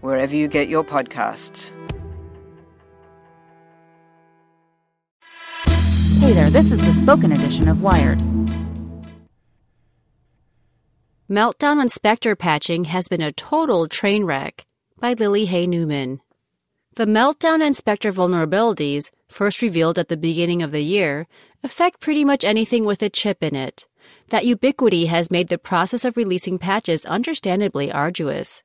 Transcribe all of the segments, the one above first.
wherever you get your podcasts. Hey there, this is the spoken edition of Wired. Meltdown on Spectre patching has been a total train wreck by Lily Hay Newman. The Meltdown and Spectre vulnerabilities, first revealed at the beginning of the year, affect pretty much anything with a chip in it. That ubiquity has made the process of releasing patches understandably arduous.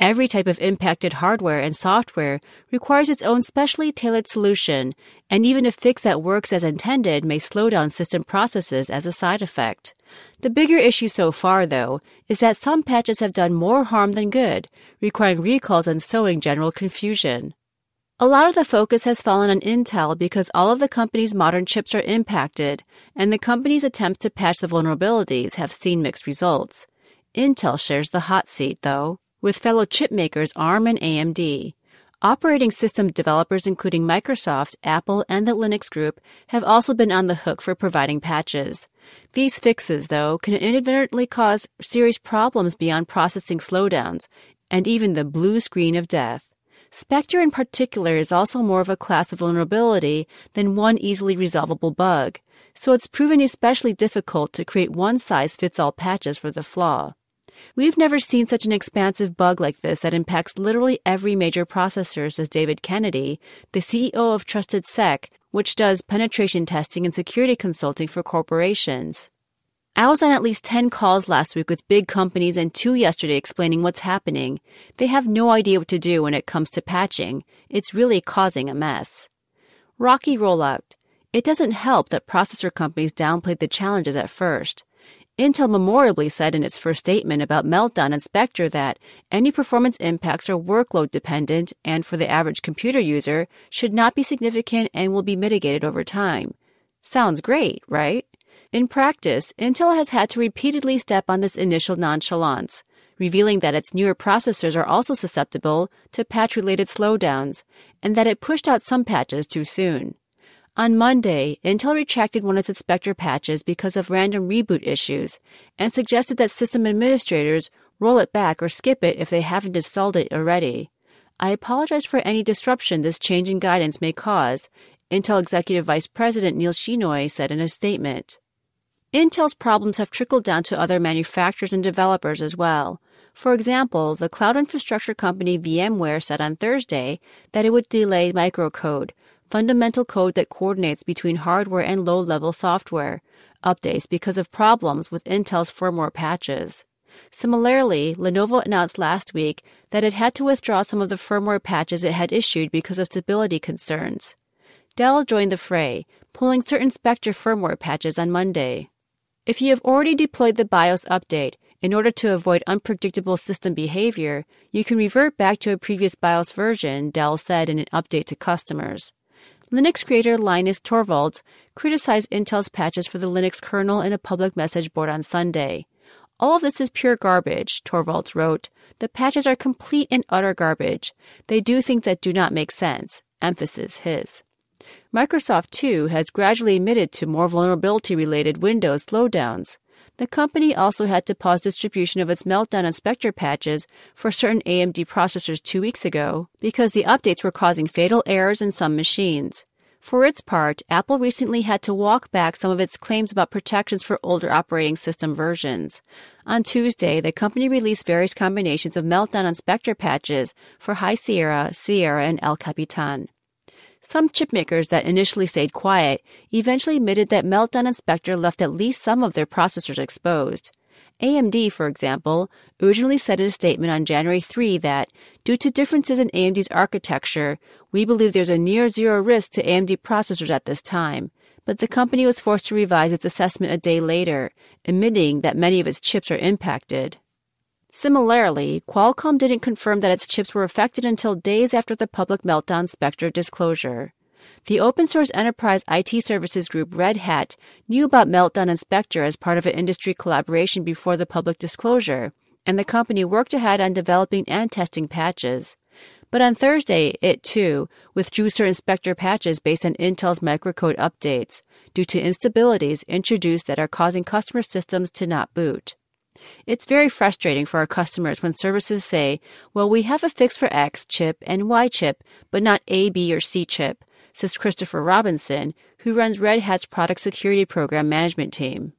Every type of impacted hardware and software requires its own specially tailored solution, and even a fix that works as intended may slow down system processes as a side effect. The bigger issue so far, though, is that some patches have done more harm than good, requiring recalls and sowing general confusion. A lot of the focus has fallen on Intel because all of the company's modern chips are impacted, and the company's attempts to patch the vulnerabilities have seen mixed results. Intel shares the hot seat, though with fellow chipmakers ARM and AMD. Operating system developers, including Microsoft, Apple, and the Linux Group, have also been on the hook for providing patches. These fixes, though, can inadvertently cause serious problems beyond processing slowdowns and even the blue screen of death. Spectre in particular is also more of a class of vulnerability than one easily resolvable bug, so it's proven especially difficult to create one size fits all patches for the flaw. We've never seen such an expansive bug like this that impacts literally every major processor, says David Kennedy, the CEO of TrustedSec, which does penetration testing and security consulting for corporations. I was on at least 10 calls last week with big companies and two yesterday explaining what's happening. They have no idea what to do when it comes to patching. It's really causing a mess. Rocky rollout. It doesn't help that processor companies downplayed the challenges at first. Intel memorably said in its first statement about Meltdown and Spectre that any performance impacts are workload dependent and for the average computer user should not be significant and will be mitigated over time. Sounds great, right? In practice, Intel has had to repeatedly step on this initial nonchalance, revealing that its newer processors are also susceptible to patch related slowdowns and that it pushed out some patches too soon. On Monday, Intel retracted one of its Spectre patches because of random reboot issues and suggested that system administrators roll it back or skip it if they haven't installed it already. I apologize for any disruption this change in guidance may cause, Intel Executive Vice President Neil Shenoy said in a statement. Intel's problems have trickled down to other manufacturers and developers as well. For example, the cloud infrastructure company VMware said on Thursday that it would delay microcode, fundamental code that coordinates between hardware and low level software, updates because of problems with Intel's firmware patches. Similarly, Lenovo announced last week that it had to withdraw some of the firmware patches it had issued because of stability concerns. Dell joined the fray, pulling certain Spectre firmware patches on Monday. If you have already deployed the BIOS update, in order to avoid unpredictable system behavior, you can revert back to a previous BIOS version, Dell said in an update to customers. Linux creator Linus Torvalds criticized Intel's patches for the Linux kernel in a public message board on Sunday. All of this is pure garbage, Torvalds wrote. The patches are complete and utter garbage. They do things that do not make sense. Emphasis his. Microsoft, too, has gradually admitted to more vulnerability related Windows slowdowns. The company also had to pause distribution of its Meltdown and Spectre patches for certain AMD processors two weeks ago because the updates were causing fatal errors in some machines. For its part, Apple recently had to walk back some of its claims about protections for older operating system versions. On Tuesday, the company released various combinations of Meltdown and Spectre patches for High Sierra, Sierra, and El Capitan. Some chipmakers that initially stayed quiet eventually admitted that Meltdown and Spectre left at least some of their processors exposed. AMD, for example, originally said in a statement on January 3 that, due to differences in AMD's architecture, we believe there's a near zero risk to AMD processors at this time. But the company was forced to revise its assessment a day later, admitting that many of its chips are impacted. Similarly, Qualcomm didn't confirm that its chips were affected until days after the public meltdown Spectre disclosure. The open source enterprise IT services group Red Hat knew about Meltdown and Spectre as part of an industry collaboration before the public disclosure, and the company worked ahead on developing and testing patches. But on Thursday, it too withdrew certain Spectre patches based on Intel's microcode updates due to instabilities introduced that are causing customer systems to not boot. It's very frustrating for our customers when services say, well, we have a fix for X chip and Y chip, but not A, B, or C chip, says Christopher Robinson, who runs Red Hat's product security program management team.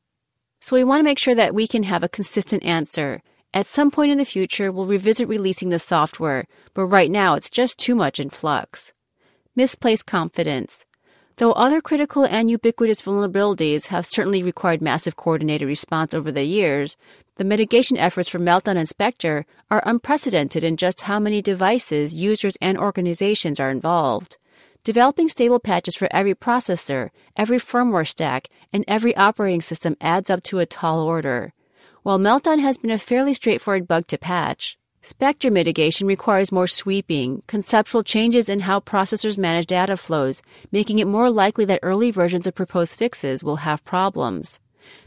So we want to make sure that we can have a consistent answer. At some point in the future, we'll revisit releasing the software, but right now it's just too much in flux. Misplaced confidence. Though other critical and ubiquitous vulnerabilities have certainly required massive coordinated response over the years, the mitigation efforts for Meltdown and Spectre are unprecedented in just how many devices, users, and organizations are involved. Developing stable patches for every processor, every firmware stack, and every operating system adds up to a tall order. While Meltdown has been a fairly straightforward bug to patch, Spectre mitigation requires more sweeping, conceptual changes in how processors manage data flows, making it more likely that early versions of proposed fixes will have problems.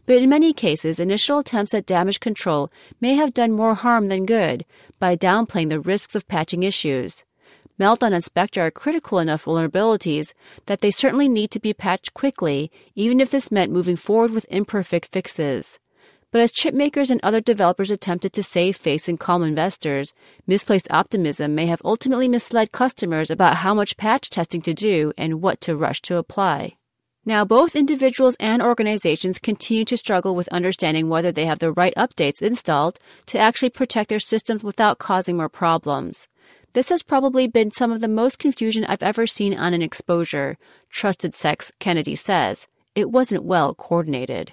But in many cases, initial attempts at damage control may have done more harm than good by downplaying the risks of patching issues. Meltdown and Spectre are critical enough vulnerabilities that they certainly need to be patched quickly, even if this meant moving forward with imperfect fixes. But as chipmakers and other developers attempted to save face and calm investors, misplaced optimism may have ultimately misled customers about how much patch testing to do and what to rush to apply. Now, both individuals and organizations continue to struggle with understanding whether they have the right updates installed to actually protect their systems without causing more problems. This has probably been some of the most confusion I've ever seen on an exposure, TrustedSec's Kennedy says. It wasn't well coordinated.